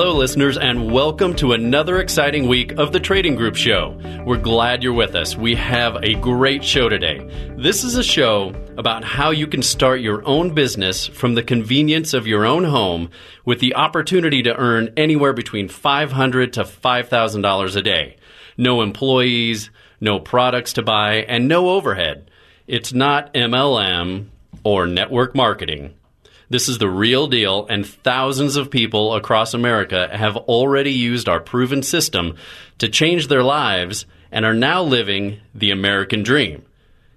Hello, listeners, and welcome to another exciting week of the Trading Group Show. We're glad you're with us. We have a great show today. This is a show about how you can start your own business from the convenience of your own home with the opportunity to earn anywhere between $500 to $5,000 a day. No employees, no products to buy, and no overhead. It's not MLM or network marketing. This is the real deal, and thousands of people across America have already used our proven system to change their lives and are now living the American dream.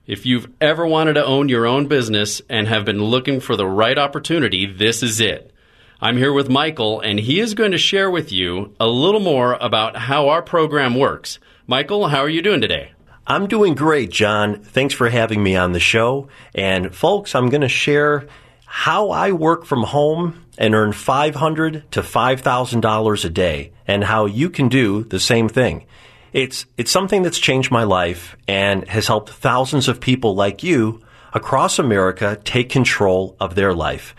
If you've ever wanted to own your own business and have been looking for the right opportunity, this is it. I'm here with Michael, and he is going to share with you a little more about how our program works. Michael, how are you doing today? I'm doing great, John. Thanks for having me on the show. And folks, I'm going to share how I work from home and earn 500 to $5,000 a day and how you can do the same thing. It's, it's something that's changed my life and has helped thousands of people like you across America take control of their life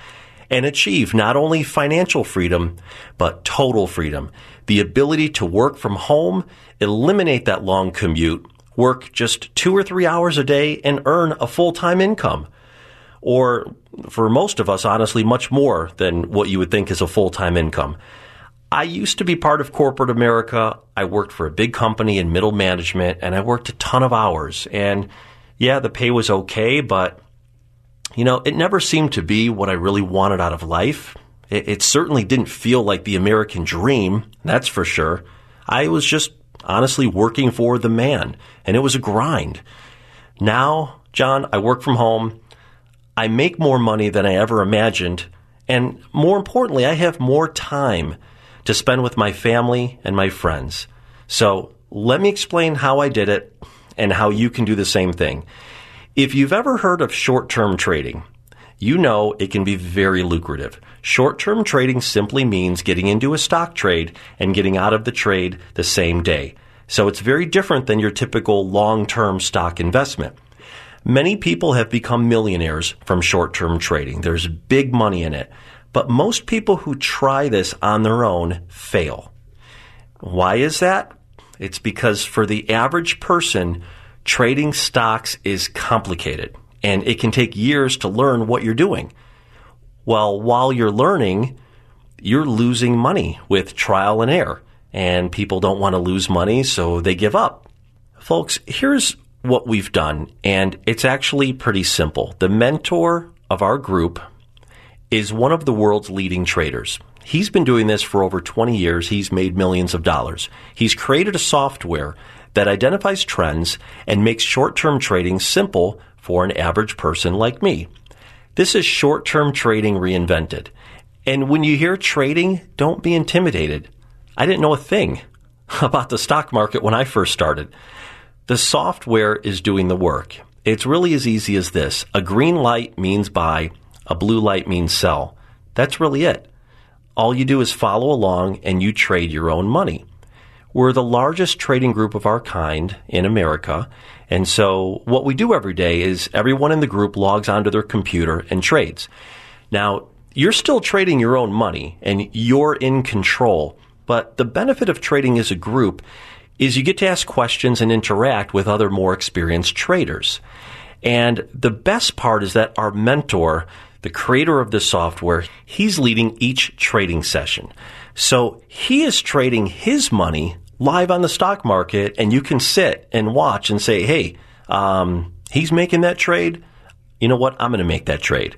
and achieve not only financial freedom, but total freedom. The ability to work from home, eliminate that long commute, work just two or three hours a day and earn a full-time income or for most of us, honestly, much more than what you would think is a full time income. I used to be part of corporate America. I worked for a big company in middle management and I worked a ton of hours. And yeah, the pay was okay, but you know, it never seemed to be what I really wanted out of life. It, it certainly didn't feel like the American dream, that's for sure. I was just honestly working for the man and it was a grind. Now, John, I work from home. I make more money than I ever imagined. And more importantly, I have more time to spend with my family and my friends. So let me explain how I did it and how you can do the same thing. If you've ever heard of short term trading, you know it can be very lucrative. Short term trading simply means getting into a stock trade and getting out of the trade the same day. So it's very different than your typical long term stock investment. Many people have become millionaires from short term trading. There's big money in it. But most people who try this on their own fail. Why is that? It's because for the average person, trading stocks is complicated and it can take years to learn what you're doing. Well, while you're learning, you're losing money with trial and error and people don't want to lose money, so they give up. Folks, here's what we've done, and it's actually pretty simple. The mentor of our group is one of the world's leading traders. He's been doing this for over 20 years. He's made millions of dollars. He's created a software that identifies trends and makes short term trading simple for an average person like me. This is short term trading reinvented. And when you hear trading, don't be intimidated. I didn't know a thing about the stock market when I first started. The software is doing the work. It's really as easy as this. A green light means buy, a blue light means sell. That's really it. All you do is follow along and you trade your own money. We're the largest trading group of our kind in America. And so what we do every day is everyone in the group logs onto their computer and trades. Now, you're still trading your own money and you're in control. But the benefit of trading as a group is you get to ask questions and interact with other more experienced traders. And the best part is that our mentor, the creator of the software, he's leading each trading session. So he is trading his money live on the stock market and you can sit and watch and say, Hey, um, he's making that trade. You know what? I'm going to make that trade.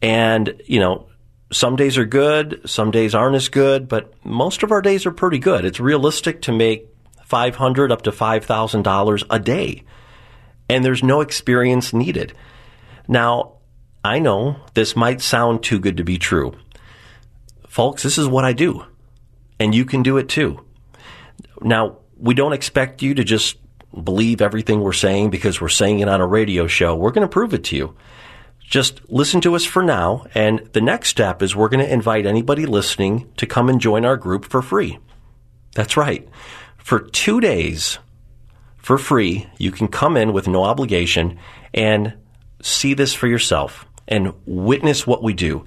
And, you know, some days are good, some days aren't as good, but most of our days are pretty good. It's realistic to make 500 up to $5,000 a day. And there's no experience needed. Now, I know this might sound too good to be true. Folks, this is what I do. And you can do it too. Now, we don't expect you to just believe everything we're saying because we're saying it on a radio show. We're going to prove it to you. Just listen to us for now. And the next step is we're going to invite anybody listening to come and join our group for free. That's right. For two days, for free, you can come in with no obligation and see this for yourself and witness what we do.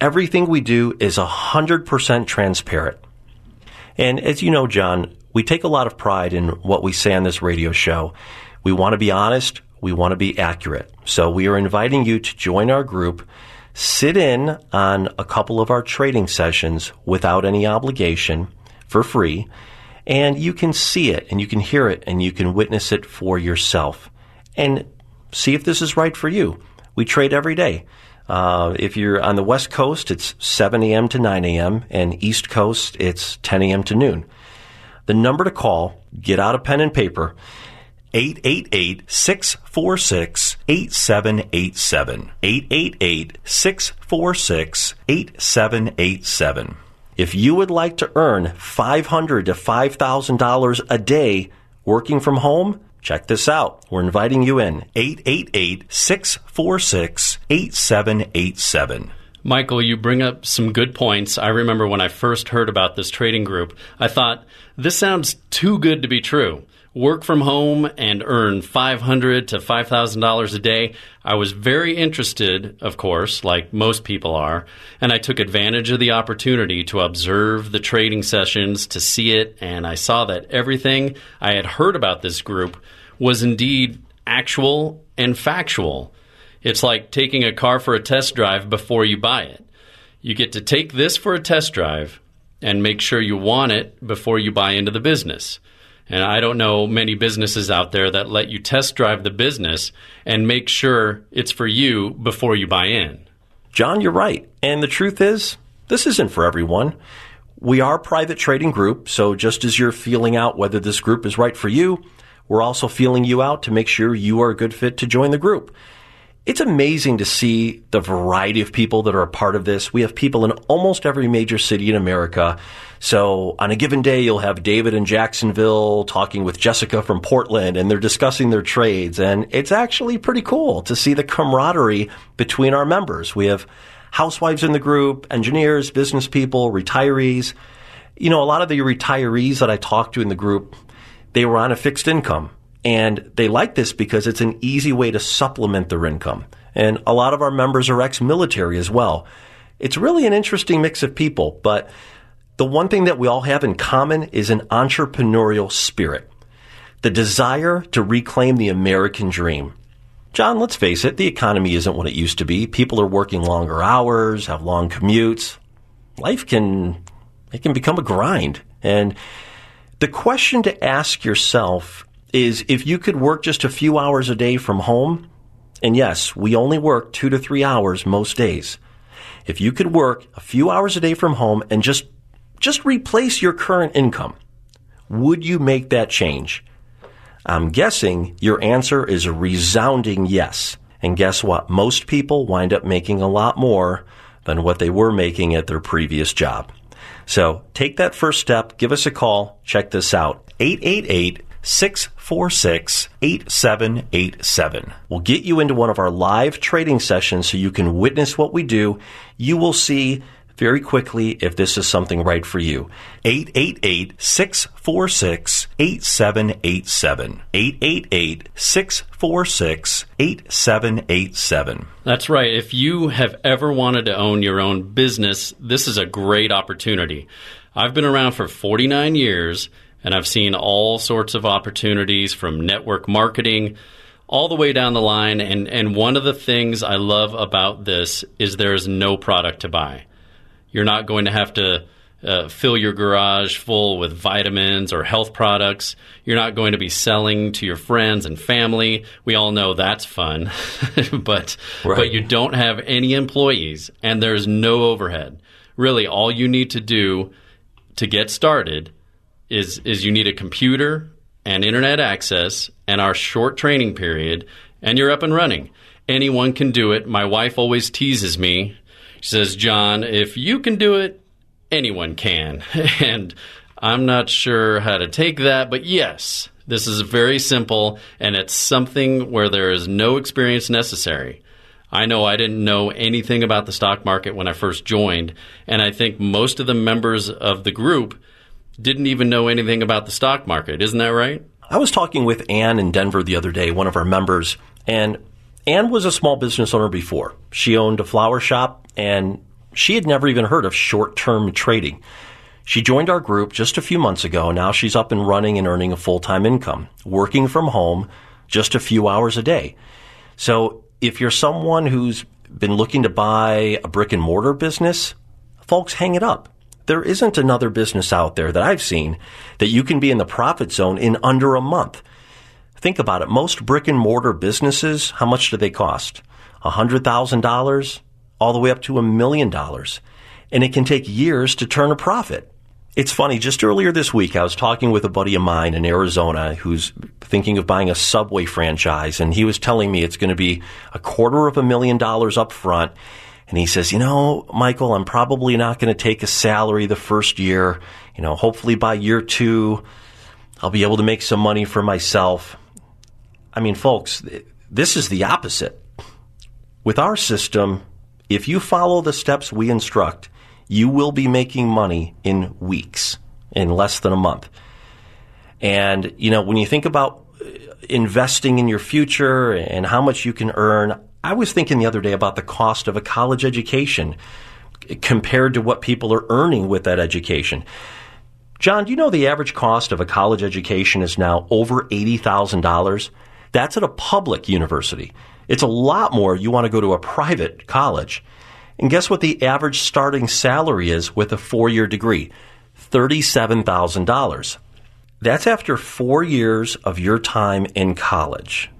everything we do is 100% transparent. And as you know, John, we take a lot of pride in what we say on this radio show. We want to be honest. We want to be accurate. So we are inviting you to join our group, sit in on a couple of our trading sessions without any obligation for free, and you can see it and you can hear it and you can witness it for yourself and see if this is right for you. We trade every day. Uh, if you're on the West Coast, it's 7 a.m. to 9 a.m., and East Coast, it's 10 a.m. to noon. The number to call, get out a pen and paper, 888 646 8787. 888 646 8787. If you would like to earn $500 to $5,000 a day working from home, check this out. We're inviting you in. 888 646 8787. Michael, you bring up some good points. I remember when I first heard about this trading group, I thought, this sounds too good to be true. Work from home and earn $500 to $5,000 a day. I was very interested, of course, like most people are, and I took advantage of the opportunity to observe the trading sessions, to see it, and I saw that everything I had heard about this group was indeed actual and factual. It's like taking a car for a test drive before you buy it. You get to take this for a test drive and make sure you want it before you buy into the business. And I don't know many businesses out there that let you test drive the business and make sure it's for you before you buy in. John, you're right. And the truth is, this isn't for everyone. We are a private trading group, so just as you're feeling out whether this group is right for you, we're also feeling you out to make sure you are a good fit to join the group. It's amazing to see the variety of people that are a part of this. We have people in almost every major city in America. So on a given day, you'll have David in Jacksonville talking with Jessica from Portland and they're discussing their trades. And it's actually pretty cool to see the camaraderie between our members. We have housewives in the group, engineers, business people, retirees. You know, a lot of the retirees that I talked to in the group, they were on a fixed income and they like this because it's an easy way to supplement their income. And a lot of our members are ex military as well. It's really an interesting mix of people, but the one thing that we all have in common is an entrepreneurial spirit. The desire to reclaim the American dream. John, let's face it, the economy isn't what it used to be. People are working longer hours, have long commutes. Life can, it can become a grind. And the question to ask yourself is if you could work just a few hours a day from home, and yes, we only work two to three hours most days. If you could work a few hours a day from home and just, just replace your current income, would you make that change? I'm guessing your answer is a resounding yes. And guess what? Most people wind up making a lot more than what they were making at their previous job. So take that first step. Give us a call. Check this out. 888 646 8787. We'll get you into one of our live trading sessions so you can witness what we do. You will see very quickly if this is something right for you. 888 646 8787. 888 646 8787. That's right. If you have ever wanted to own your own business, this is a great opportunity. I've been around for 49 years and I've seen all sorts of opportunities from network marketing all the way down the line. And, and one of the things I love about this is there is no product to buy. You're not going to have to uh, fill your garage full with vitamins or health products. You're not going to be selling to your friends and family. We all know that's fun, but right. but you don't have any employees and there's no overhead. Really, all you need to do to get started is is you need a computer and internet access and our short training period and you're up and running. Anyone can do it. My wife always teases me. Says, "John, if you can do it, anyone can." and I'm not sure how to take that, but yes, this is very simple and it's something where there is no experience necessary. I know I didn't know anything about the stock market when I first joined, and I think most of the members of the group didn't even know anything about the stock market. Isn't that right? I was talking with Ann in Denver the other day, one of our members, and Ann was a small business owner before. She owned a flower shop, and She had never even heard of short term trading. She joined our group just a few months ago. Now she's up and running and earning a full time income, working from home just a few hours a day. So if you're someone who's been looking to buy a brick and mortar business, folks, hang it up. There isn't another business out there that I've seen that you can be in the profit zone in under a month. Think about it. Most brick and mortar businesses, how much do they cost? $100,000 all the way up to a million dollars. And it can take years to turn a profit. It's funny, just earlier this week, I was talking with a buddy of mine in Arizona who's thinking of buying a Subway franchise, and he was telling me it's going to be a quarter of a million dollars up front. And he says, You know, Michael, I'm probably not going to take a salary the first year. You know, hopefully by year two, I'll be able to make some money for myself. I mean, folks, this is the opposite. With our system, if you follow the steps we instruct, you will be making money in weeks, in less than a month. And, you know, when you think about uh, investing in your future and how much you can earn, I was thinking the other day about the cost of a college education uh, compared to what people are earning with that education. John, do you know the average cost of a college education is now over $80,000? That's at a public university. It's a lot more you want to go to a private college. And guess what the average starting salary is with a four year degree? $37,000. That's after four years of your time in college.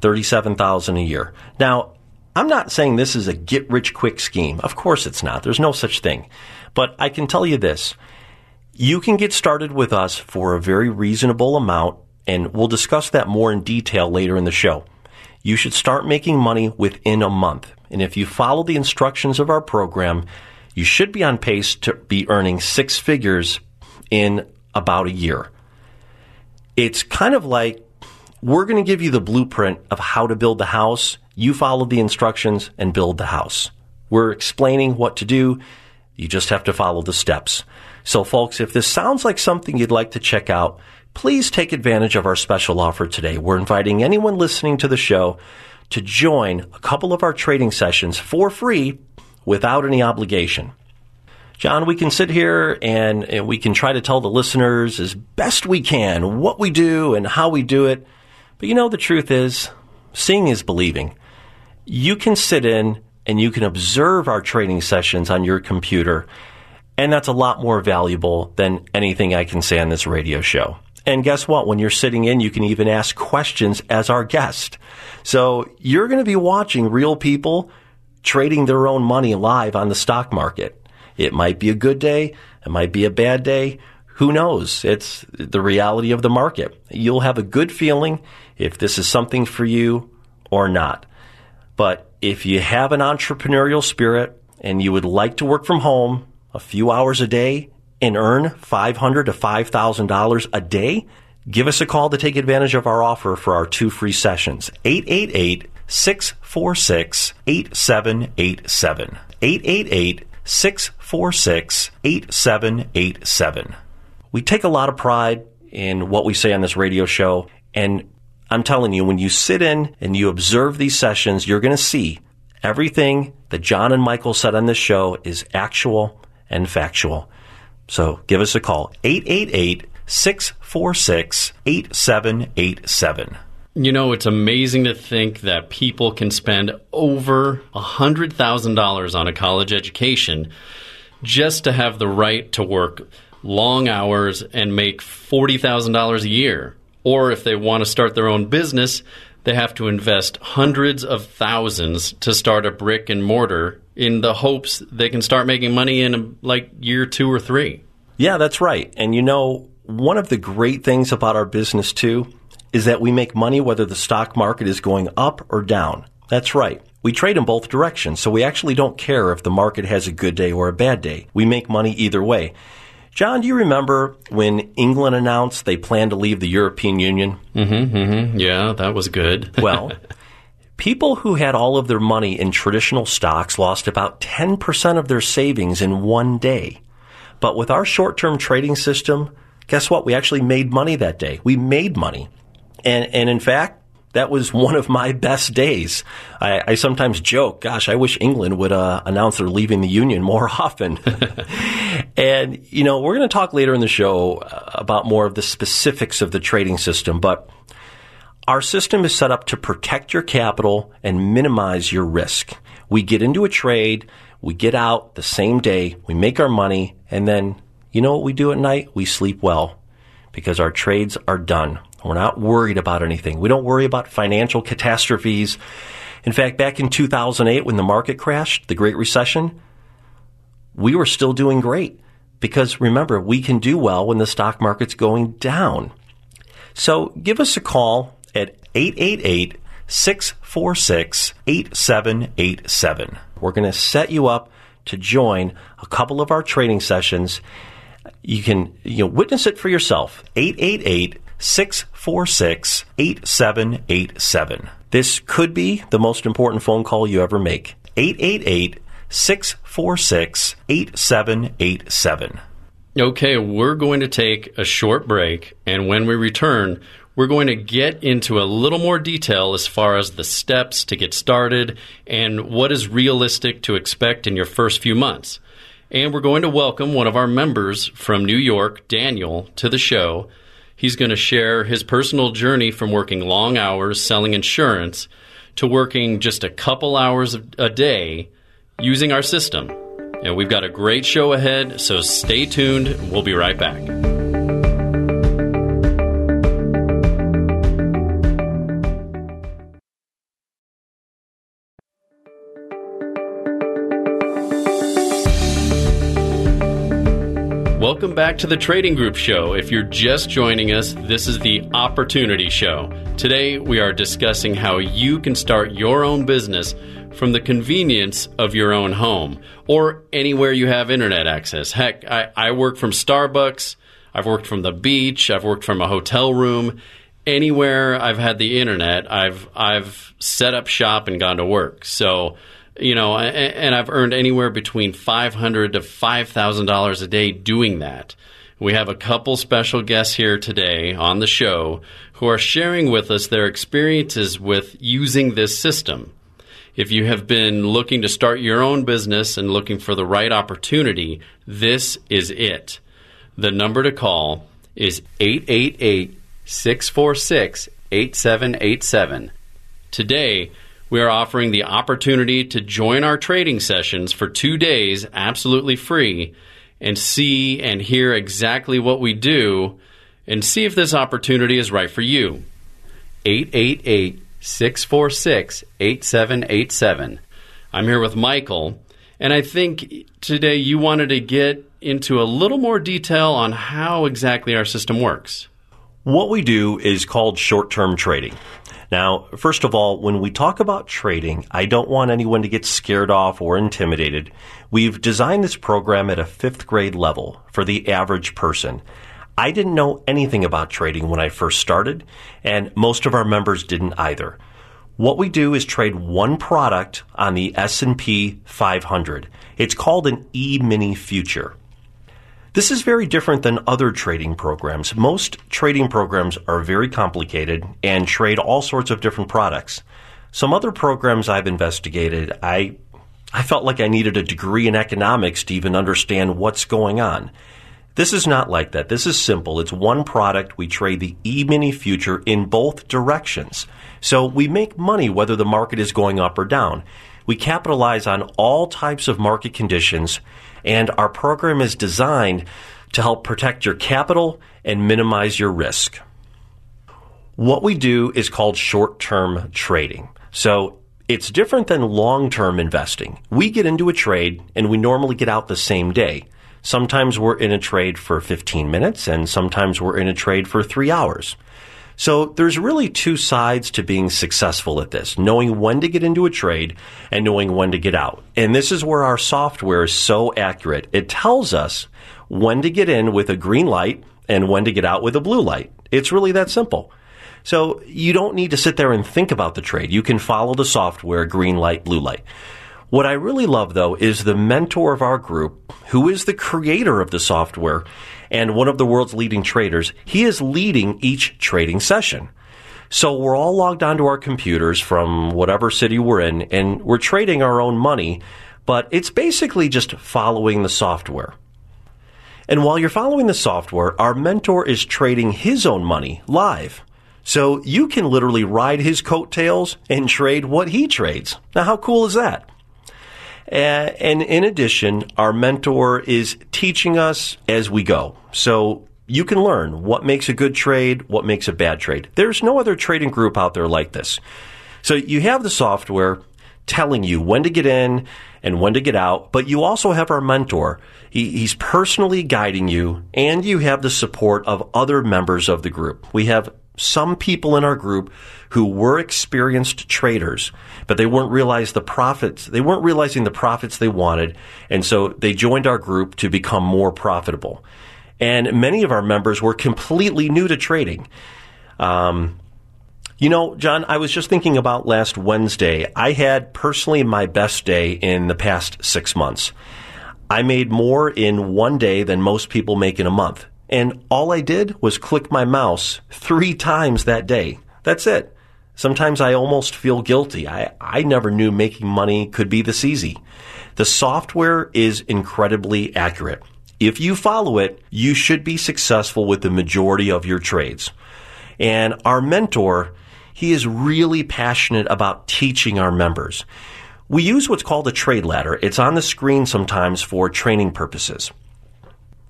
37000 a year. Now, I'm not saying this is a get rich quick scheme. Of course it's not. There's no such thing. But I can tell you this. You can get started with us for a very reasonable amount, and we'll discuss that more in detail later in the show. You should start making money within a month. And if you follow the instructions of our program, you should be on pace to be earning six figures in about a year. It's kind of like we're going to give you the blueprint of how to build the house. You follow the instructions and build the house. We're explaining what to do. You just have to follow the steps. So, folks, if this sounds like something you'd like to check out, please take advantage of our special offer today. We're inviting anyone listening to the show to join a couple of our trading sessions for free without any obligation. John, we can sit here and, and, we can try to tell the listeners as best we can what we do and how we do it. But you know, the truth is, seeing is believing. You can sit in and you can observe our trading sessions on your computer, and that's a lot more valuable than anything I can say on this radio show. And guess what? When you're sitting in, you can even ask questions as our guest. So you're going to be watching real people trading their own money live on the stock market. It might be a good day. It might be a bad day. Who knows? It's the reality of the market. You'll have a good feeling if this is something for you or not. But if you have an entrepreneurial spirit and you would like to work from home a few hours a day and earn $500 to $5,000 a day, give us a call to take advantage of our offer for our two free sessions. 888 646 8787. 888 646 8787. We take a lot of pride in what we say on this radio show, and I'm telling you, when you sit in and you observe these sessions, you're going to see everything that John and Michael said on this show is actual and factual. So give us a call, 888 646 8787. You know, it's amazing to think that people can spend over $100,000 on a college education just to have the right to work long hours and make $40,000 a year. Or if they want to start their own business, they have to invest hundreds of thousands to start a brick and mortar in the hopes they can start making money in like year two or three. Yeah, that's right. And you know, one of the great things about our business too is that we make money whether the stock market is going up or down. That's right. We trade in both directions, so we actually don't care if the market has a good day or a bad day. We make money either way. John, do you remember when England announced they plan to leave the European Union? Mm-hmm, mm-hmm. Yeah, that was good. well, people who had all of their money in traditional stocks lost about 10% of their savings in one day. But with our short term trading system, guess what? We actually made money that day. We made money. And, and in fact, that was one of my best days. I, I sometimes joke, gosh, I wish England would uh, announce they're leaving the union more often. and, you know, we're going to talk later in the show uh, about more of the specifics of the trading system, but our system is set up to protect your capital and minimize your risk. We get into a trade, we get out the same day, we make our money, and then, you know what we do at night? We sleep well because our trades are done. We're not worried about anything. We don't worry about financial catastrophes. In fact, back in 2008, when the market crashed, the Great Recession, we were still doing great because remember, we can do well when the stock market's going down. So give us a call at 888 646 8787. We're going to set you up to join a couple of our training sessions. You can you know, witness it for yourself. 888 646 8787. This could be the most important phone call you ever make. 888 646 8787. Okay, we're going to take a short break, and when we return, we're going to get into a little more detail as far as the steps to get started and what is realistic to expect in your first few months. And we're going to welcome one of our members from New York, Daniel, to the show. He's going to share his personal journey from working long hours selling insurance to working just a couple hours a day using our system. And we've got a great show ahead, so stay tuned. We'll be right back. Welcome back to the Trading Group Show. If you're just joining us, this is the Opportunity Show. Today, we are discussing how you can start your own business from the convenience of your own home or anywhere you have internet access. Heck, I, I work from Starbucks, I've worked from the beach, I've worked from a hotel room. Anywhere I've had the internet, I've I've set up shop and gone to work. So, you know, and, I've earned anywhere between five hundred to five thousand dollars a day doing that. We have a couple special guests here today on the show who are sharing with us their experiences with using this system. If you have been looking to start your own business and looking for the right opportunity, this is it. The number to call is 888 646 8787. Today, we are offering the opportunity to join our trading sessions for two days absolutely free and see and hear exactly what we do and see if this opportunity is right for you. 888 646 8787. I'm here with Michael, and I think today you wanted to get into a little more detail on how exactly our system works. What we do is called short term trading. Now, first of all, when we talk about trading, I don't want anyone to get scared off or intimidated. We've designed this program at a fifth grade level for the average person. I didn't know anything about trading when I first started, and most of our members didn't either. What we do is trade one product on the S&P 500. It's called an E-mini future. This is very different than other trading programs. Most trading programs are very complicated and trade all sorts of different products. Some other programs I've investigated, I I felt like I needed a degree in economics to even understand what's going on. This is not like that. This is simple. It's one product. We trade the E-mini future in both directions. So we make money whether the market is going up or down. We capitalize on all types of market conditions and our program is designed to help protect your capital and minimize your risk. What we do is called short-term trading. So it's different than long-term investing. We get into a trade and we normally get out the same day. Sometimes we're in a trade for 15 minutes and sometimes we're in a trade for three hours. So there's really two sides to being successful at this, knowing when to get into a trade and knowing when to get out. And this is where our software is so accurate. It tells us when to get in with a green light and when to get out with a blue light. It's really that simple. So you don't need to sit there and think about the trade. You can follow the software, green light, blue light. What I really love though is the mentor of our group, who is the creator of the software and one of the world's leading traders. He is leading each trading session. So we're all logged onto our computers from whatever city we're in, and we're trading our own money, but it's basically just following the software. And while you're following the software, our mentor is trading his own money live. So you can literally ride his coattails and trade what he trades. Now, how cool is that? Uh, and in addition, our mentor is teaching us as we go. So you can learn what makes a good trade, what makes a bad trade. There's no other trading group out there like this. So you have the software telling you when to get in and when to get out, but you also have our mentor. He, he's personally guiding you, and you have the support of other members of the group. We have some people in our group who were experienced traders, but they weren't realize the profits. They weren't realizing the profits they wanted, and so they joined our group to become more profitable. And many of our members were completely new to trading. Um, you know, John, I was just thinking about last Wednesday. I had personally my best day in the past six months. I made more in one day than most people make in a month. And all I did was click my mouse three times that day. That's it. Sometimes I almost feel guilty. I, I never knew making money could be this easy. The software is incredibly accurate. If you follow it, you should be successful with the majority of your trades. And our mentor he is really passionate about teaching our members. We use what's called a trade ladder. It's on the screen sometimes for training purposes.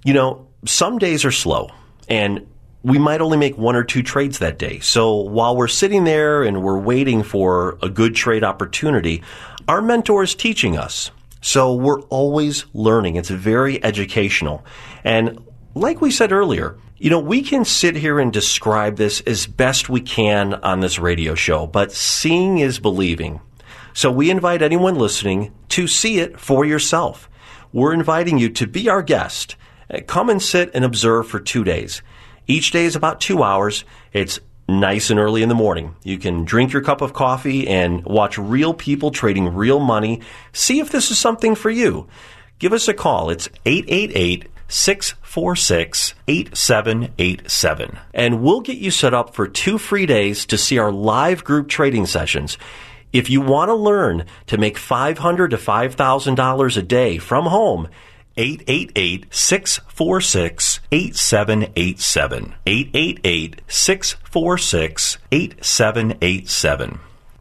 You know, some days are slow and we might only make one or two trades that day. So while we're sitting there and we're waiting for a good trade opportunity, our mentor is teaching us. So we're always learning. It's very educational. And like we said earlier, you know, we can sit here and describe this as best we can on this radio show, but seeing is believing. So we invite anyone listening to see it for yourself. We're inviting you to be our guest. Uh, come and sit and observe for two days. Each day is about two hours. It's nice and early in the morning. You can drink your cup of coffee and watch real people trading real money. See if this is something for you. Give us a call. It's 888 646 8787. And we'll get you set up for two free days to see our live group trading sessions. If you want to learn to make 500 to $5,000 a day from home, 888-646-8787. 888-646-8787.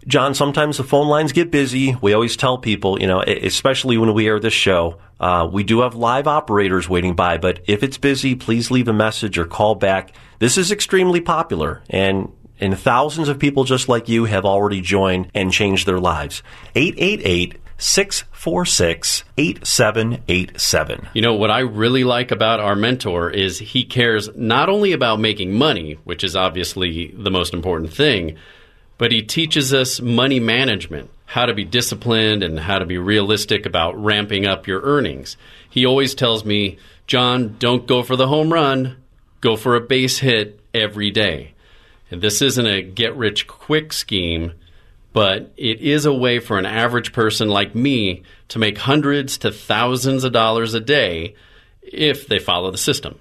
John, sometimes the phone lines get busy. We always tell people, you know, especially when we air this show, uh, we do have live operators waiting by, but if it's busy, please leave a message or call back. This is extremely popular and and thousands of people just like you have already joined and changed their lives. 888 646 8787. You know, what I really like about our mentor is he cares not only about making money, which is obviously the most important thing, but he teaches us money management, how to be disciplined and how to be realistic about ramping up your earnings. He always tells me, John, don't go for the home run, go for a base hit every day. And this isn't a get rich quick scheme, but it is a way for an average person like me to make hundreds to thousands of dollars a day if they follow the system.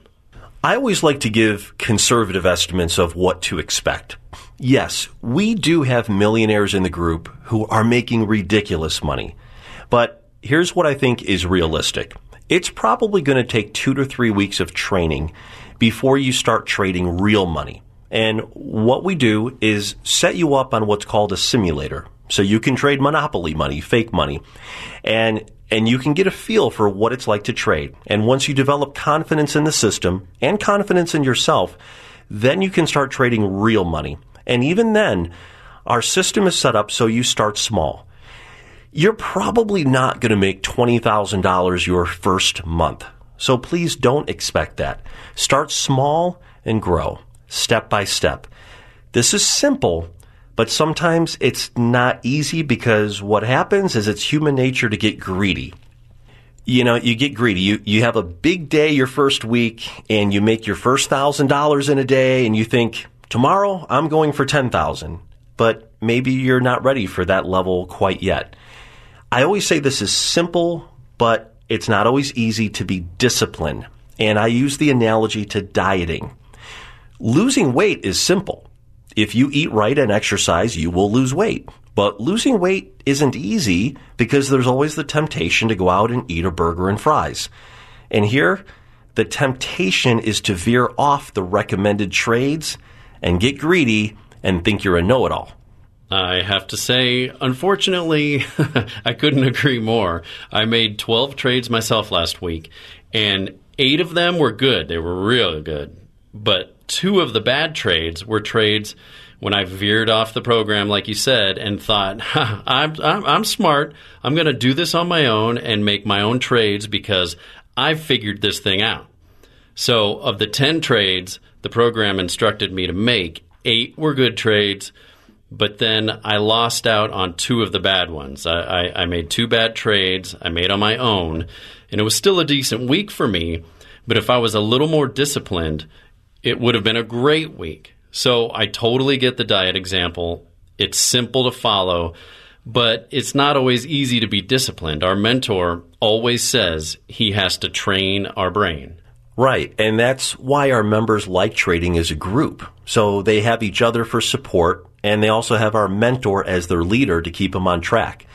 I always like to give conservative estimates of what to expect. Yes, we do have millionaires in the group who are making ridiculous money. But here's what I think is realistic. It's probably going to take two to three weeks of training before you start trading real money. And what we do is set you up on what's called a simulator. So you can trade monopoly money, fake money. And and you can get a feel for what it's like to trade. And once you develop confidence in the system and confidence in yourself, then you can start trading real money. And even then, our system is set up so you start small. You're probably not going to make $20,000 your first month. So please don't expect that. Start small and grow, step by step. This is simple, but sometimes it's not easy because what happens is it's human nature to get greedy. You know, you get greedy. You, you have a big day your first week and you make your first thousand dollars in a day and you think, Tomorrow, I'm going for 10,000, but maybe you're not ready for that level quite yet. I always say this is simple, but it's not always easy to be disciplined. And I use the analogy to dieting. Losing weight is simple. If you eat right and exercise, you will lose weight. But losing weight isn't easy because there's always the temptation to go out and eat a burger and fries. And here, the temptation is to veer off the recommended trades and get greedy and think you're a know it all. I have to say, unfortunately, I couldn't agree more. I made 12 trades myself last week, and eight of them were good. They were real good. But two of the bad trades were trades when I veered off the program, like you said, and thought, I'm, I'm, I'm smart. I'm going to do this on my own and make my own trades because I've figured this thing out. So, of the 10 trades the program instructed me to make, eight were good trades but then I lost out on two of the bad ones. I, I, I, made two bad trades I made on my own, and it was still a decent week for me. But if I was a little more disciplined, it would have been a great week. So I totally get the diet example. It's simple to follow, but it's not always easy to be disciplined. Our mentor always says he has to train our brain. Right. And that's why our members like trading as a group. So they have each other for support and they also have our mentor as their leader to keep them on track.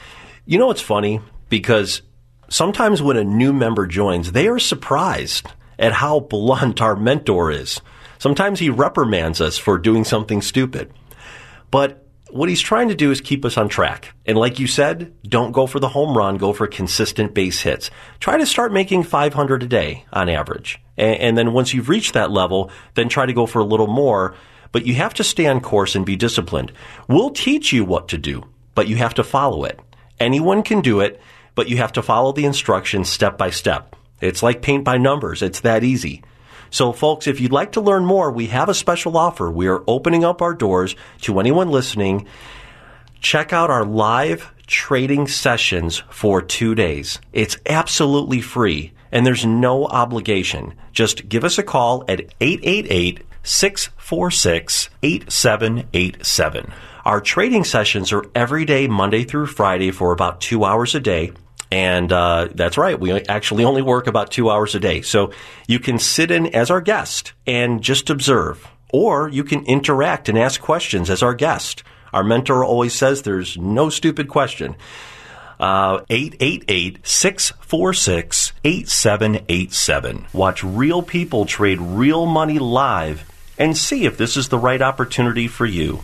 You know what's funny? Because sometimes when a new member joins, they are surprised at how blunt our mentor is. Sometimes he reprimands us for doing something stupid. But what he's trying to do is keep us on track. And like you said, don't go for the home run, go for consistent base hits. Try to start making 500 a day on average. And, and then once you've reached that level, then try to go for a little more but you have to stay on course and be disciplined. We'll teach you what to do, but you have to follow it. Anyone can do it, but you have to follow the instructions step by step. It's like paint by numbers. It's that easy. So folks, if you'd like to learn more, we have a special offer. We are opening up our doors to anyone listening. Check out our live trading sessions for two days. It's absolutely free and there's no obligation. Just give us a call at 888 646 8787. Our trading sessions are every day, Monday through Friday, for about two hours a day. And uh, that's right, we actually only work about two hours a day. So you can sit in as our guest and just observe, or you can interact and ask questions as our guest. Our mentor always says there's no stupid question. Uh, 888 646 8787. Watch real people trade real money live and see if this is the right opportunity for you.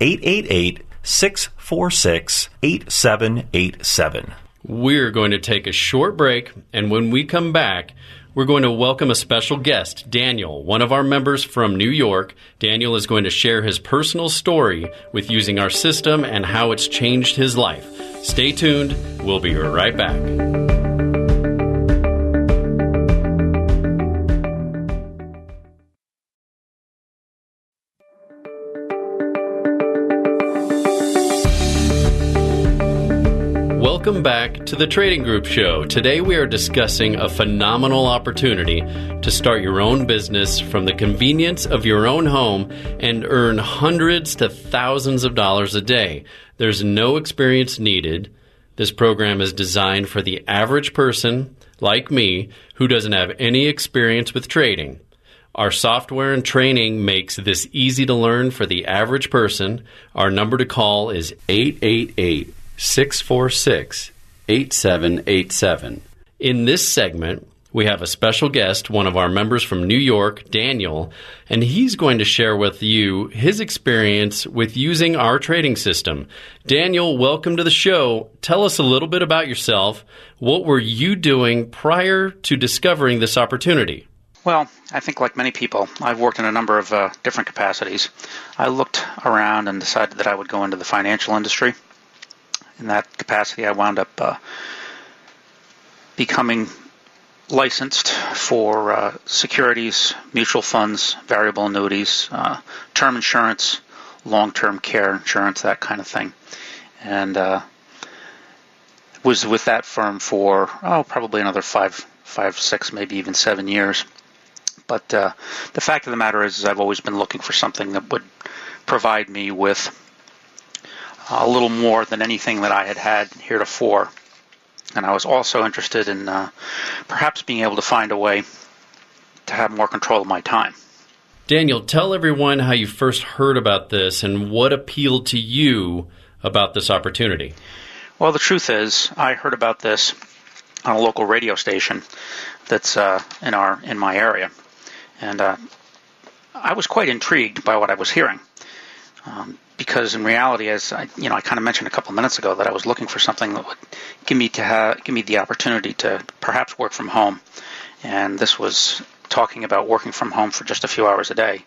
888 646 8787. We're going to take a short break, and when we come back, we're going to welcome a special guest, Daniel, one of our members from New York. Daniel is going to share his personal story with using our system and how it's changed his life. Stay tuned. We'll be right back. Welcome back to the Trading Group Show. Today we are discussing a phenomenal opportunity to start your own business from the convenience of your own home and earn hundreds to thousands of dollars a day. There's no experience needed. This program is designed for the average person, like me, who doesn't have any experience with trading. Our software and training makes this easy to learn for the average person. Our number to call is 888 646 8787. In this segment, we have a special guest, one of our members from New York, Daniel, and he's going to share with you his experience with using our trading system. Daniel, welcome to the show. Tell us a little bit about yourself. What were you doing prior to discovering this opportunity? Well, I think like many people, I've worked in a number of uh, different capacities. I looked around and decided that I would go into the financial industry in that capacity, I wound up uh, becoming licensed for uh, securities, mutual funds, variable annuities, uh, term insurance, long-term care insurance, that kind of thing, and uh, was with that firm for oh probably another five, five, six, maybe even seven years. But uh, the fact of the matter is, is, I've always been looking for something that would provide me with a little more than anything that I had had heretofore. And I was also interested in uh, perhaps being able to find a way to have more control of my time. Daniel, tell everyone how you first heard about this and what appealed to you about this opportunity. Well, the truth is, I heard about this on a local radio station that's uh, in our in my area, and uh, I was quite intrigued by what I was hearing. Um, because in reality, as I, you know, I kind of mentioned a couple of minutes ago that I was looking for something that would give me to give me the opportunity to perhaps work from home, and this was talking about working from home for just a few hours a day.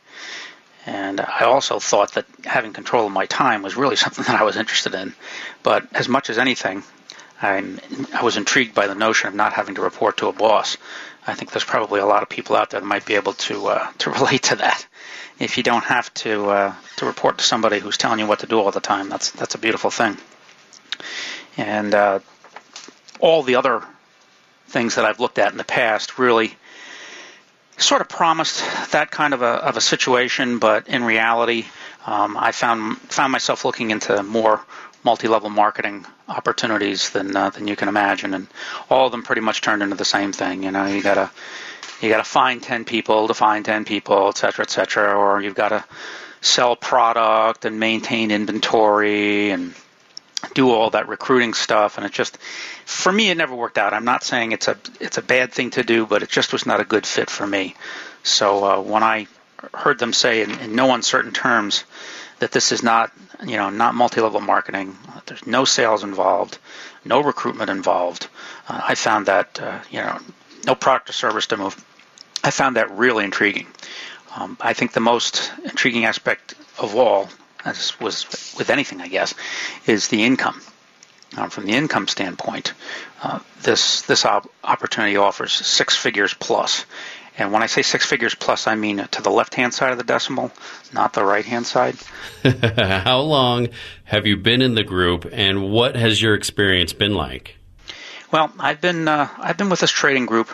And I also thought that having control of my time was really something that I was interested in. But as much as anything, I'm, I was intrigued by the notion of not having to report to a boss. I think there's probably a lot of people out there that might be able to uh, to relate to that. If you don't have to uh, to report to somebody who's telling you what to do all the time, that's that's a beautiful thing. And uh, all the other things that I've looked at in the past really sort of promised that kind of a, of a situation, but in reality, um, I found found myself looking into more multi-level marketing opportunities than uh, than you can imagine, and all of them pretty much turned into the same thing. You know, you gotta you gotta find ten people to find ten people, et cetera, et cetera, or you've got to sell product and maintain inventory and do all that recruiting stuff. And it just for me it never worked out. I'm not saying it's a it's a bad thing to do but it just was not a good fit for me. So uh, when i heard them say in, in no uncertain terms that this is not you know not multi-level marketing there's no sales involved no recruitment involved uh, i found that uh, you know no product or service to move i found that really intriguing um, i think the most intriguing aspect of all as was with anything, I guess, is the income. Um, from the income standpoint, uh, this this op- opportunity offers six figures plus. And when I say six figures plus, I mean to the left hand side of the decimal, not the right hand side. How long have you been in the group, and what has your experience been like? Well, I've been uh, I've been with this trading group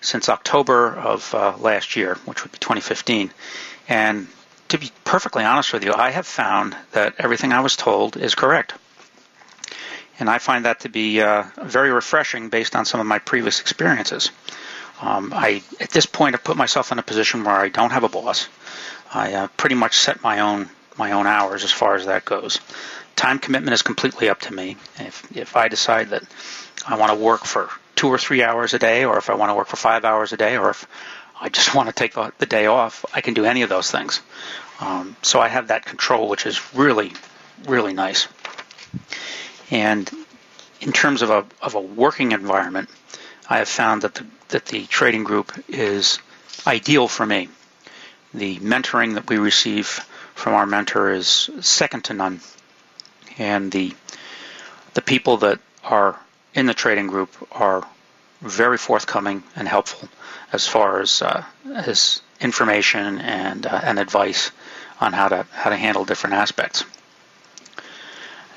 since October of uh, last year, which would be 2015, and to be perfectly honest with you, I have found that everything I was told is correct. And I find that to be uh, very refreshing based on some of my previous experiences. Um, I, at this point, have put myself in a position where I don't have a boss. I uh, pretty much set my own my own hours as far as that goes. Time commitment is completely up to me. If if I decide that I want to work for two or three hours a day, or if I want to work for five hours a day, or if I just want to take the day off, I can do any of those things. Um, so I have that control, which is really, really nice. And in terms of a, of a working environment, I have found that the, that the trading group is ideal for me. The mentoring that we receive from our mentor is second to none. And the, the people that are in the trading group are very forthcoming and helpful as far as uh, as information and uh, and advice on how to how to handle different aspects.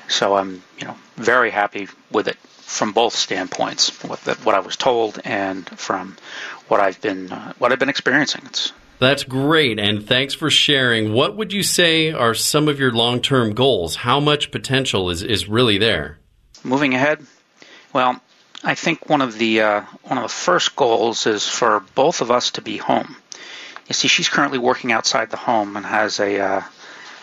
So I'm you know very happy with it from both standpoints, what the, what I was told and from what I've been uh, what I've been experiencing. It's that's great, and thanks for sharing. What would you say are some of your long term goals? How much potential is, is really there? Moving ahead, well, I think one of the uh, one of the first goals is for both of us to be home. You see, she's currently working outside the home and has a uh,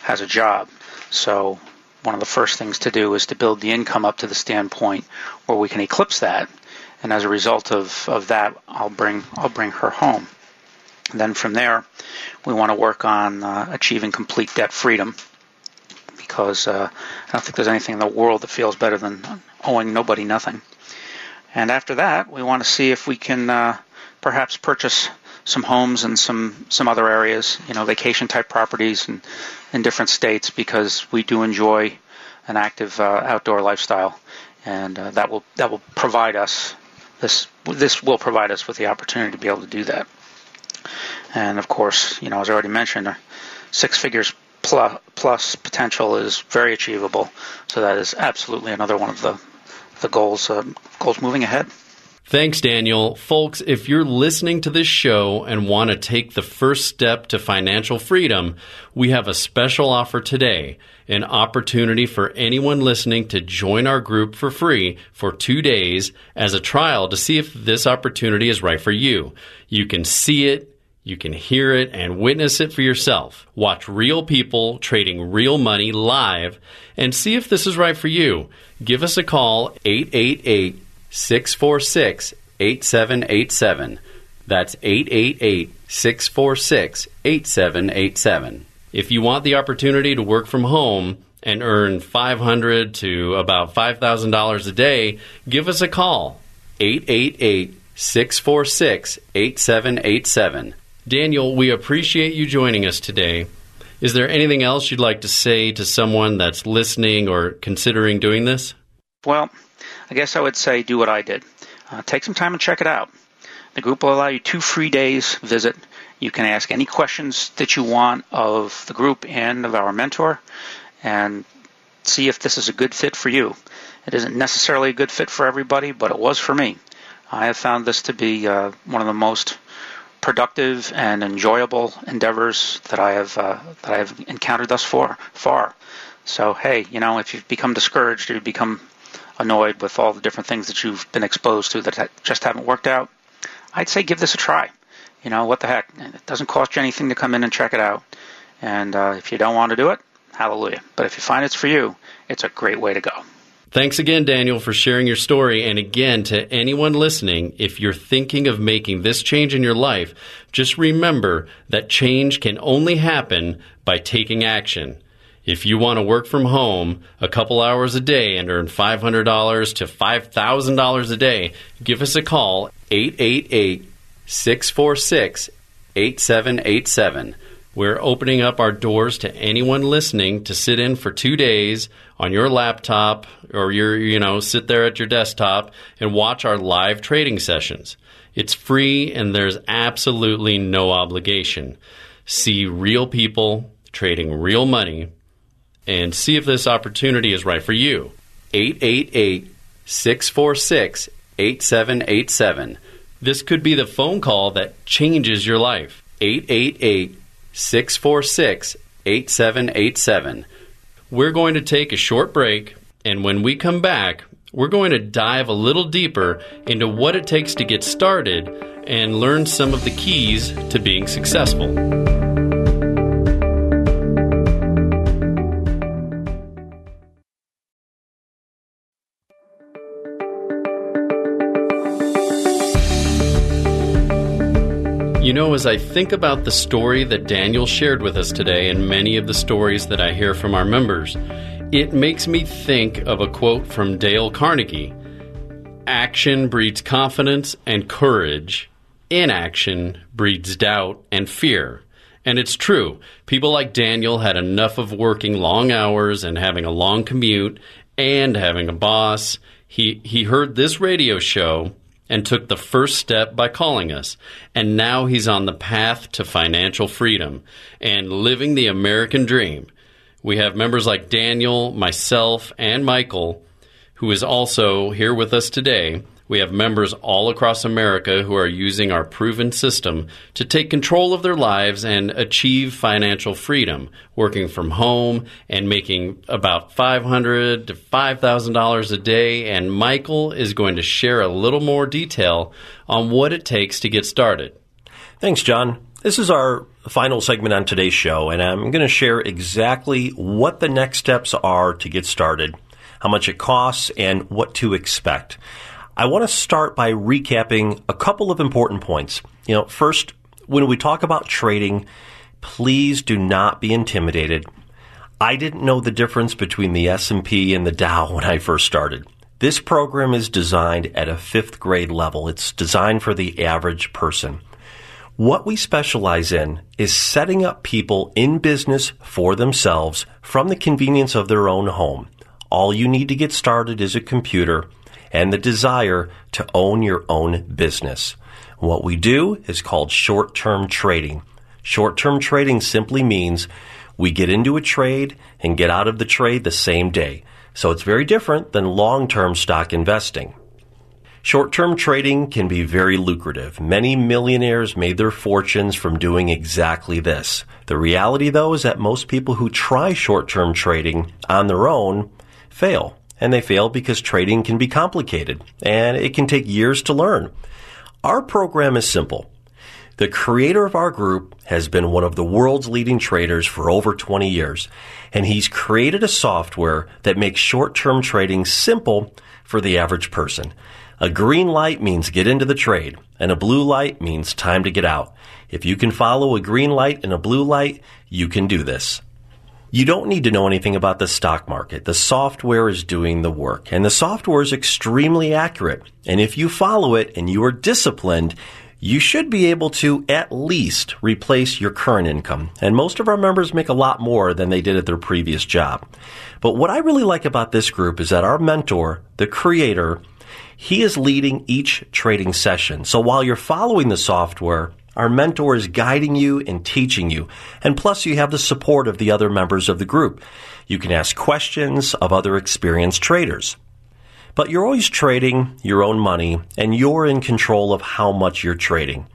has a job. So one of the first things to do is to build the income up to the standpoint where we can eclipse that. And as a result of, of that, I'll bring I'll bring her home. And then from there, we want to work on uh, achieving complete debt freedom because uh, I don't think there's anything in the world that feels better than owing nobody nothing. And after that, we want to see if we can uh, perhaps purchase some homes and some some other areas, you know, vacation type properties and in different states because we do enjoy an active uh, outdoor lifestyle, and uh, that will that will provide us this this will provide us with the opportunity to be able to do that. And of course, you know, as I already mentioned, six figures plus, plus potential is very achievable. So that is absolutely another one of the the goals uh, goals moving ahead. Thanks, Daniel. Folks, if you're listening to this show and want to take the first step to financial freedom, we have a special offer today an opportunity for anyone listening to join our group for free for two days as a trial to see if this opportunity is right for you. You can see it, You can hear it and witness it for yourself. Watch real people trading real money live and see if this is right for you. Give us a call 888 646 8787. That's 888 646 8787. If you want the opportunity to work from home and earn 500 to about $5,000 a day, give us a call 888 646 8787. Daniel, we appreciate you joining us today. Is there anything else you'd like to say to someone that's listening or considering doing this? Well, I guess I would say do what I did. Uh, take some time and check it out. The group will allow you two free days visit. You can ask any questions that you want of the group and of our mentor and see if this is a good fit for you. It isn't necessarily a good fit for everybody, but it was for me. I have found this to be uh, one of the most productive and enjoyable endeavors that I have uh, that I have encountered thus far. Far. So hey, you know, if you've become discouraged or you become annoyed with all the different things that you've been exposed to that just haven't worked out, I'd say give this a try. You know, what the heck? It doesn't cost you anything to come in and check it out. And uh, if you don't want to do it, hallelujah. But if you find it's for you, it's a great way to go. Thanks again, Daniel, for sharing your story. And again, to anyone listening, if you're thinking of making this change in your life, just remember that change can only happen by taking action. If you want to work from home a couple hours a day and earn $500 to $5,000 a day, give us a call 888 646 8787. We're opening up our doors to anyone listening to sit in for two days on your laptop or your, you know, sit there at your desktop and watch our live trading sessions. It's free and there's absolutely no obligation. See real people trading real money and see if this opportunity is right for you. 888 646 8787. This could be the phone call that changes your life. 888 646 8787. We're going to take a short break, and when we come back, we're going to dive a little deeper into what it takes to get started and learn some of the keys to being successful. Know, as I think about the story that Daniel shared with us today and many of the stories that I hear from our members, it makes me think of a quote from Dale Carnegie Action breeds confidence and courage, inaction breeds doubt and fear. And it's true. People like Daniel had enough of working long hours and having a long commute and having a boss. He, he heard this radio show and took the first step by calling us. And now he's on the path to financial freedom and living the American dream. We have members like Daniel, myself, and Michael, who is also here with us today we have members all across America who are using our proven system to take control of their lives and achieve financial freedom, working from home and making about $500 to $5,000 a day. And Michael is going to share a little more detail on what it takes to get started. Thanks, John. This is our final segment on today's show, and I'm going to share exactly what the next steps are to get started, how much it costs, and what to expect. I want to start by recapping a couple of important points. You know, first, when we talk about trading, please do not be intimidated. I didn't know the difference between the S&P and the Dow when I first started. This program is designed at a 5th grade level. It's designed for the average person. What we specialize in is setting up people in business for themselves from the convenience of their own home. All you need to get started is a computer and the desire to own your own business. What we do is called short term trading. Short term trading simply means we get into a trade and get out of the trade the same day. So it's very different than long term stock investing. Short term trading can be very lucrative. Many millionaires made their fortunes from doing exactly this. The reality, though, is that most people who try short term trading on their own fail and they fail because trading can be complicated and it can take years to learn. Our program is simple. The creator of our group has been one of the world's leading traders for over 20 years, and he's created a software that makes short-term trading simple for the average person. A green light means get into the trade, and a blue light means time to get out. If you can follow a green light and a blue light, you can do this. You don't need to know anything about the stock market. The software is doing the work, and the software is extremely accurate. And if you follow it and you are disciplined, you should be able to at least replace your current income. And most of our members make a lot more than they did at their previous job. But what I really like about this group is that our mentor, the creator, he is leading each trading session. So while you're following the software, our mentor is guiding you and teaching you. And plus you have the support of the other members of the group. You can ask questions of other experienced traders. But you're always trading your own money and you're in control of how much you're trading.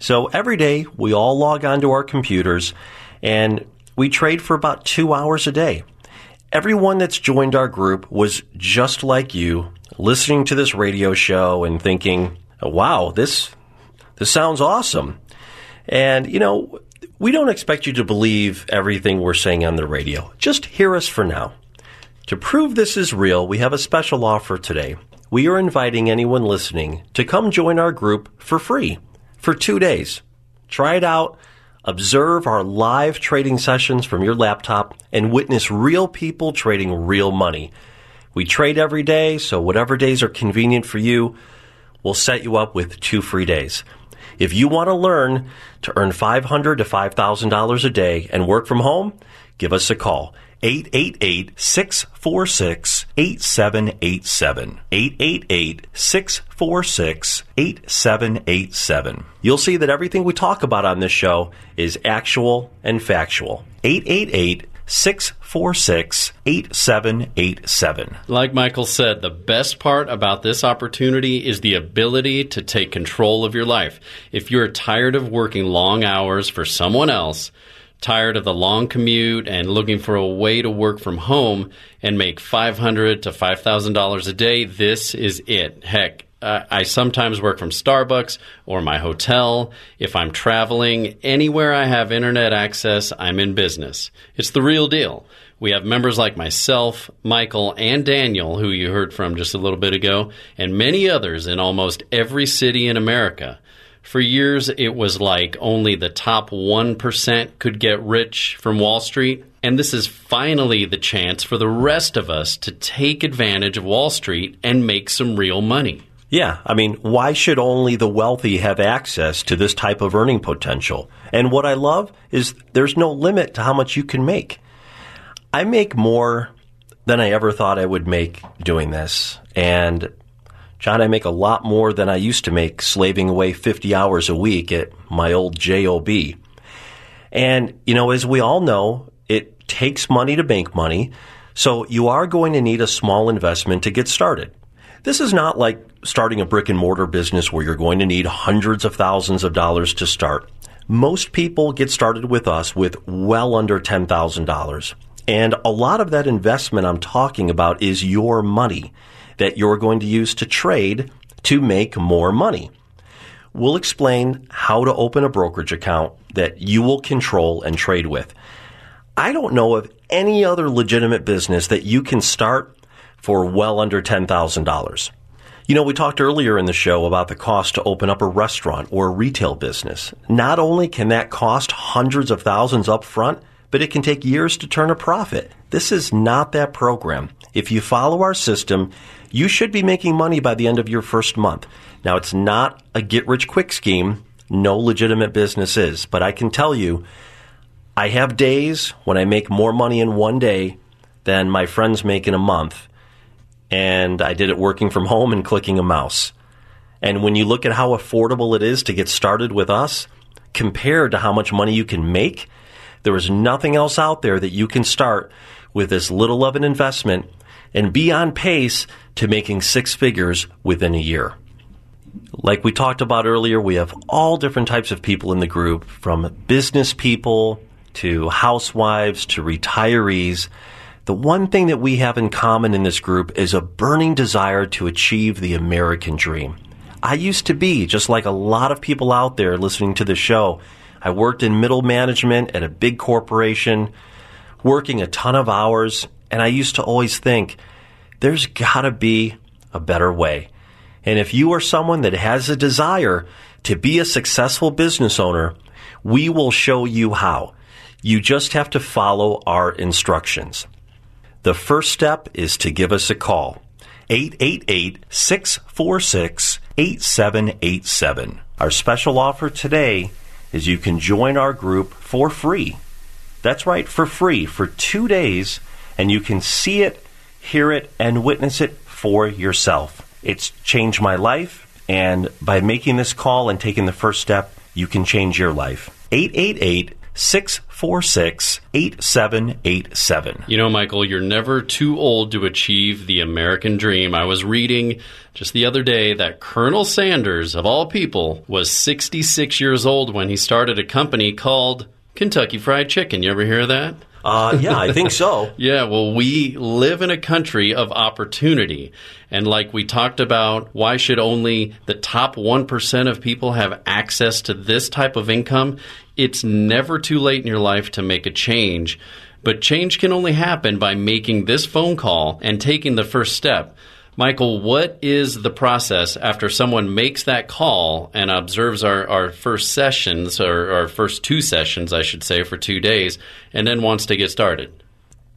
So every day we all log onto our computers and we trade for about two hours a day. Everyone that's joined our group was just like you, listening to this radio show and thinking, wow, this, this sounds awesome. And, you know, we don't expect you to believe everything we're saying on the radio. Just hear us for now. To prove this is real, we have a special offer today. We are inviting anyone listening to come join our group for free for two days. Try it out, observe our live trading sessions from your laptop, and witness real people trading real money. We trade every day, so whatever days are convenient for you, we'll set you up with two free days. If you want to learn to earn $500 to $5,000 a day and work from home, give us a call. 888-646-8787. 888-646-8787. You'll see that everything we talk about on this show is actual and factual. 888 646 8787. Like Michael said, the best part about this opportunity is the ability to take control of your life. If you're tired of working long hours for someone else, tired of the long commute and looking for a way to work from home and make 500 to $5,000 a day, this is it. Heck, uh, I sometimes work from Starbucks or my hotel. If I'm traveling, anywhere I have internet access, I'm in business. It's the real deal. We have members like myself, Michael, and Daniel, who you heard from just a little bit ago, and many others in almost every city in America. For years, it was like only the top 1% could get rich from Wall Street. And this is finally the chance for the rest of us to take advantage of Wall Street and make some real money. Yeah, I mean, why should only the wealthy have access to this type of earning potential? And what I love is there's no limit to how much you can make. I make more than I ever thought I would make doing this. And John, I make a lot more than I used to make slaving away 50 hours a week at my old JOB. And, you know, as we all know, it takes money to make money. So you are going to need a small investment to get started. This is not like starting a brick and mortar business where you're going to need hundreds of thousands of dollars to start. Most people get started with us with well under $10,000. And a lot of that investment I'm talking about is your money that you're going to use to trade to make more money. We'll explain how to open a brokerage account that you will control and trade with. I don't know of any other legitimate business that you can start for well under $10,000. You know, we talked earlier in the show about the cost to open up a restaurant or a retail business. Not only can that cost hundreds of thousands up front, but it can take years to turn a profit. This is not that program. If you follow our system, you should be making money by the end of your first month. Now, it's not a get rich quick scheme. No legitimate business is. But I can tell you, I have days when I make more money in one day than my friends make in a month. And I did it working from home and clicking a mouse. And when you look at how affordable it is to get started with us, compared to how much money you can make, there is nothing else out there that you can start with this little of an investment and be on pace to making six figures within a year. Like we talked about earlier, we have all different types of people in the group from business people to housewives to retirees. The one thing that we have in common in this group is a burning desire to achieve the American dream. I used to be, just like a lot of people out there listening to the show. I worked in middle management at a big corporation, working a ton of hours, and I used to always think, there's got to be a better way. And if you are someone that has a desire to be a successful business owner, we will show you how. You just have to follow our instructions. The first step is to give us a call. 888 646 8787. Our special offer today is you can join our group for free. That's right, for free, for two days, and you can see it, hear it, and witness it for yourself. It's changed my life, and by making this call and taking the first step, you can change your life. 888 646 8787. You know, Michael, you're never too old to achieve the American dream. I was reading just the other day that Colonel Sanders, of all people, was 66 years old when he started a company called Kentucky Fried Chicken. You ever hear that? Uh, yeah, I think so. yeah, well, we live in a country of opportunity. And like we talked about, why should only the top 1% of people have access to this type of income? It's never too late in your life to make a change. But change can only happen by making this phone call and taking the first step. Michael, what is the process after someone makes that call and observes our, our first sessions, or our first two sessions, I should say, for two days, and then wants to get started?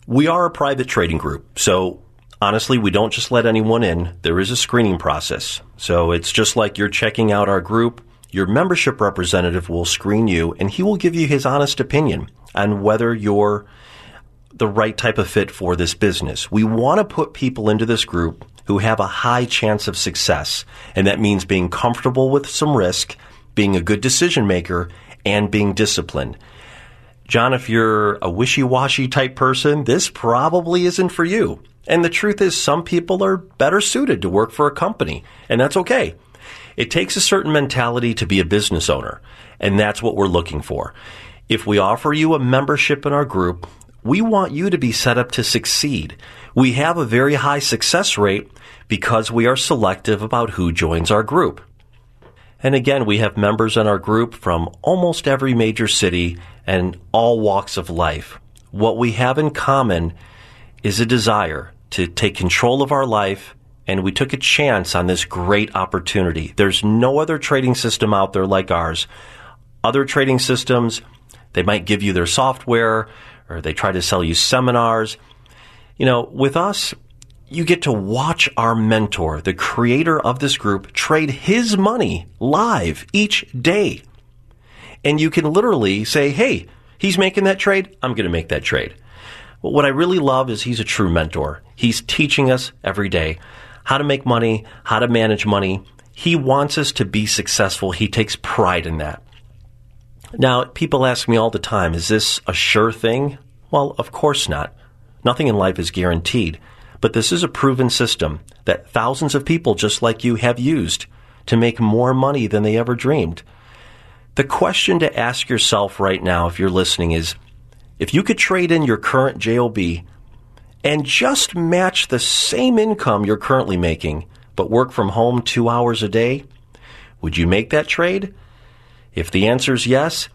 We are a private trading group, so honestly, we don't just let anyone in. There is a screening process. So it's just like you're checking out our group. Your membership representative will screen you, and he will give you his honest opinion on whether you're the right type of fit for this business. We want to put people into this group who have a high chance of success. And that means being comfortable with some risk, being a good decision maker, and being disciplined. John, if you're a wishy washy type person, this probably isn't for you. And the truth is, some people are better suited to work for a company, and that's okay. It takes a certain mentality to be a business owner, and that's what we're looking for. If we offer you a membership in our group, we want you to be set up to succeed. We have a very high success rate because we are selective about who joins our group. And again, we have members in our group from almost every major city and all walks of life. What we have in common is a desire to take control of our life, and we took a chance on this great opportunity. There's no other trading system out there like ours. Other trading systems, they might give you their software or they try to sell you seminars. You know, with us, you get to watch our mentor, the creator of this group, trade his money live each day. And you can literally say, hey, he's making that trade, I'm going to make that trade. But what I really love is he's a true mentor. He's teaching us every day how to make money, how to manage money. He wants us to be successful. He takes pride in that. Now, people ask me all the time, is this a sure thing? Well, of course not. Nothing in life is guaranteed. But this is a proven system that thousands of people just like you have used to make more money than they ever dreamed. The question to ask yourself right now, if you're listening, is if you could trade in your current JOB and just match the same income you're currently making, but work from home two hours a day, would you make that trade? If the answer is yes,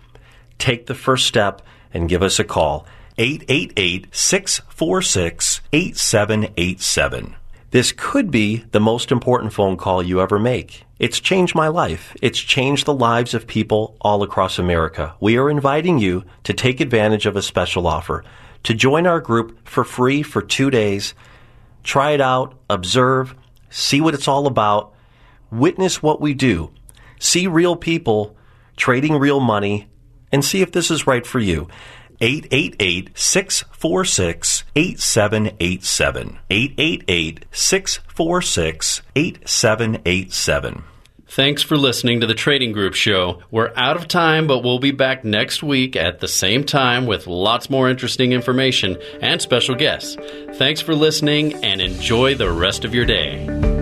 take the first step and give us a call. 888 646 8787. This could be the most important phone call you ever make. It's changed my life. It's changed the lives of people all across America. We are inviting you to take advantage of a special offer, to join our group for free for two days. Try it out, observe, see what it's all about, witness what we do, see real people trading real money, and see if this is right for you. 888 646 8787. 888 646 8787. Thanks for listening to the Trading Group Show. We're out of time, but we'll be back next week at the same time with lots more interesting information and special guests. Thanks for listening and enjoy the rest of your day.